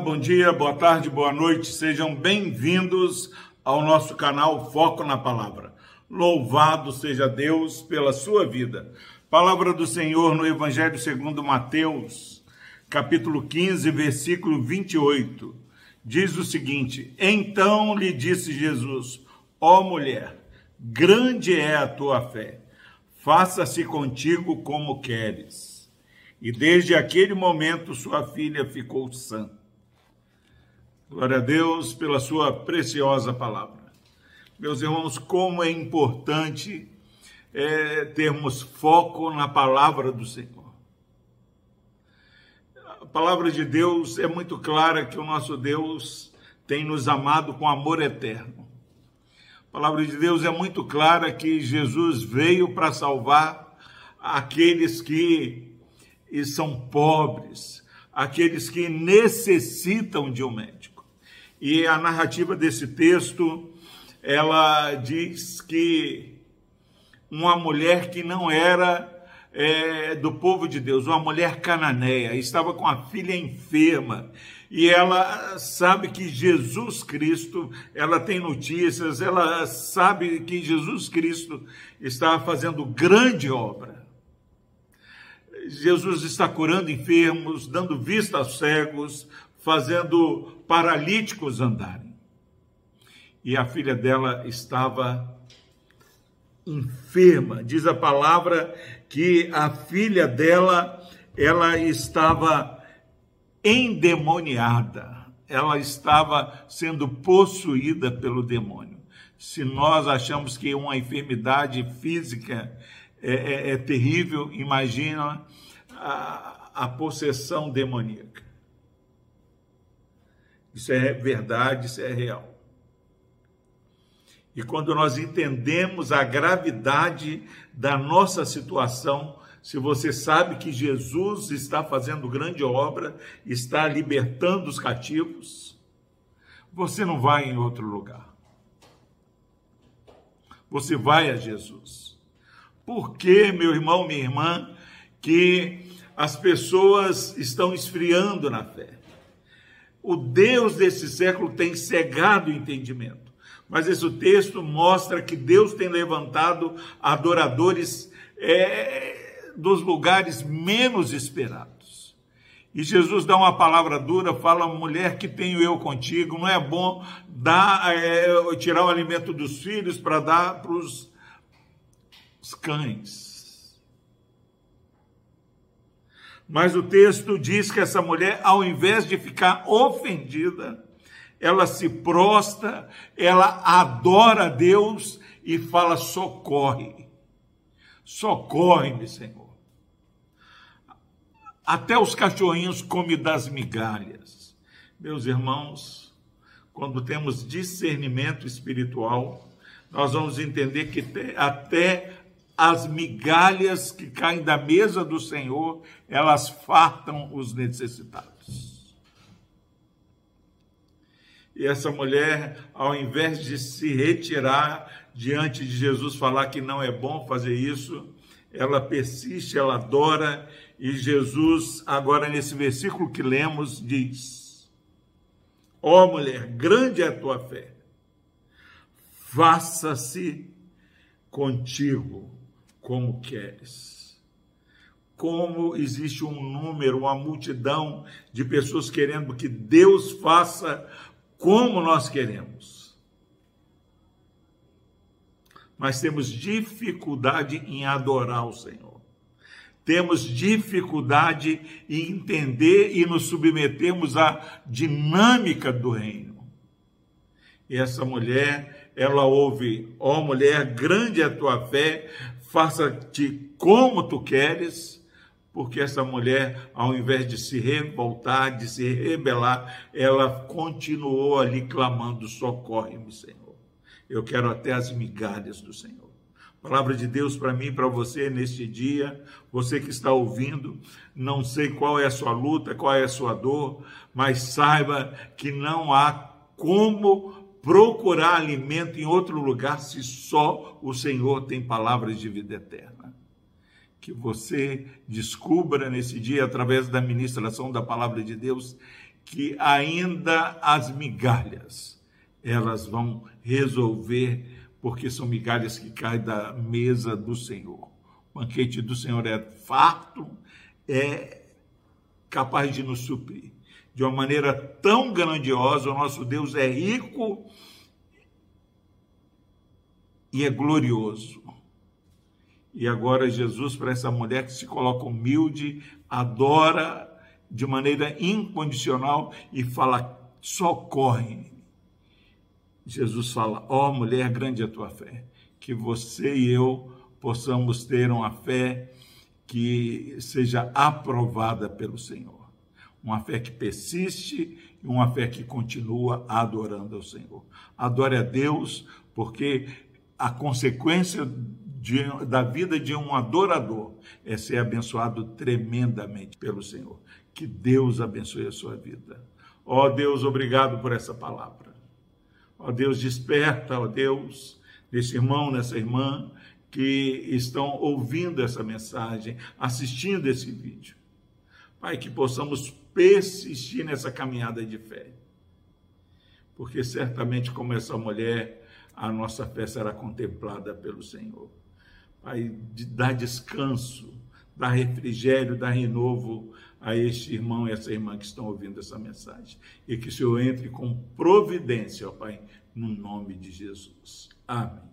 bom dia, boa tarde, boa noite, sejam bem-vindos ao nosso canal Foco na Palavra. Louvado seja Deus pela sua vida. Palavra do Senhor no Evangelho segundo Mateus, capítulo 15, versículo 28. Diz o seguinte: Então lhe disse Jesus: Ó mulher, grande é a tua fé. Faça-se contigo como queres. E desde aquele momento sua filha ficou sã. Glória a Deus pela sua preciosa palavra. Meus irmãos, como é importante é, termos foco na palavra do Senhor. A palavra de Deus é muito clara que o nosso Deus tem nos amado com amor eterno. A palavra de Deus é muito clara que Jesus veio para salvar aqueles que são pobres, aqueles que necessitam de um médico. E a narrativa desse texto, ela diz que uma mulher que não era é, do povo de Deus, uma mulher cananeia, estava com a filha enferma e ela sabe que Jesus Cristo, ela tem notícias, ela sabe que Jesus Cristo está fazendo grande obra. Jesus está curando enfermos, dando vista aos cegos, fazendo paralíticos andarem. E a filha dela estava enferma. Diz a palavra que a filha dela, ela estava endemoniada. Ela estava sendo possuída pelo demônio. Se nós achamos que uma enfermidade física é, é, é terrível, imagina a, a possessão demoníaca. Isso é verdade, isso é real. E quando nós entendemos a gravidade da nossa situação, se você sabe que Jesus está fazendo grande obra, está libertando os cativos, você não vai em outro lugar. Você vai a Jesus. Por que, meu irmão, minha irmã, que as pessoas estão esfriando na fé? O Deus desse século tem cegado o entendimento. Mas esse texto mostra que Deus tem levantado adoradores é, dos lugares menos esperados. E Jesus dá uma palavra dura, fala, mulher que tenho eu contigo, não é bom dar, é, tirar o alimento dos filhos para dar para os cães. Mas o texto diz que essa mulher, ao invés de ficar ofendida, ela se prostra, ela adora a Deus e fala: socorre, socorre-me, Senhor. Até os cachorrinhos comem das migalhas. Meus irmãos, quando temos discernimento espiritual, nós vamos entender que até as migalhas que caem da mesa do Senhor, elas fartam os necessitados. E essa mulher, ao invés de se retirar diante de Jesus, falar que não é bom fazer isso, ela persiste, ela adora, e Jesus, agora nesse versículo que lemos, diz: Ó oh, mulher, grande é a tua fé, faça-se contigo como queres. Como existe um número, uma multidão de pessoas querendo que Deus faça como nós queremos. Mas temos dificuldade em adorar o Senhor. Temos dificuldade em entender e nos submetermos à dinâmica do reino. E essa mulher, ela ouve: Ó oh, mulher, grande é a tua fé, faça-te como tu queres, porque essa mulher, ao invés de se revoltar, de se rebelar, ela continuou ali clamando: socorre-me, Senhor. Eu quero até as migalhas do Senhor. Palavra de Deus para mim para você neste dia, você que está ouvindo, não sei qual é a sua luta, qual é a sua dor, mas saiba que não há como procurar alimento em outro lugar se só o Senhor tem palavras de vida eterna. Que você descubra nesse dia, através da ministração da palavra de Deus, que ainda as migalhas elas vão resolver, porque são migalhas que caem da mesa do Senhor. O banquete do Senhor é farto, é capaz de nos suprir. De uma maneira tão grandiosa, o nosso Deus é rico e é glorioso. E agora Jesus, para essa mulher que se coloca humilde, adora de maneira incondicional e fala: socorre. Jesus fala: Ó oh, mulher, grande é a tua fé. Que você e eu possamos ter uma fé que seja aprovada pelo Senhor. Uma fé que persiste e uma fé que continua adorando ao Senhor. Adore a Deus, porque a consequência de, da vida de um adorador é ser abençoado tremendamente pelo Senhor. Que Deus abençoe a sua vida. Ó oh, Deus, obrigado por essa palavra. Ó oh, Deus, desperta, ó oh, Deus, nesse irmão, nessa irmã que estão ouvindo essa mensagem, assistindo esse vídeo. Pai, que possamos persistir nessa caminhada de fé. Porque certamente, como essa mulher, a nossa fé será contemplada pelo Senhor. Pai, dá descanso, dá refrigério, dá renovo a este irmão e essa irmã que estão ouvindo essa mensagem. E que o Senhor entre com providência, ó Pai, no nome de Jesus. Amém.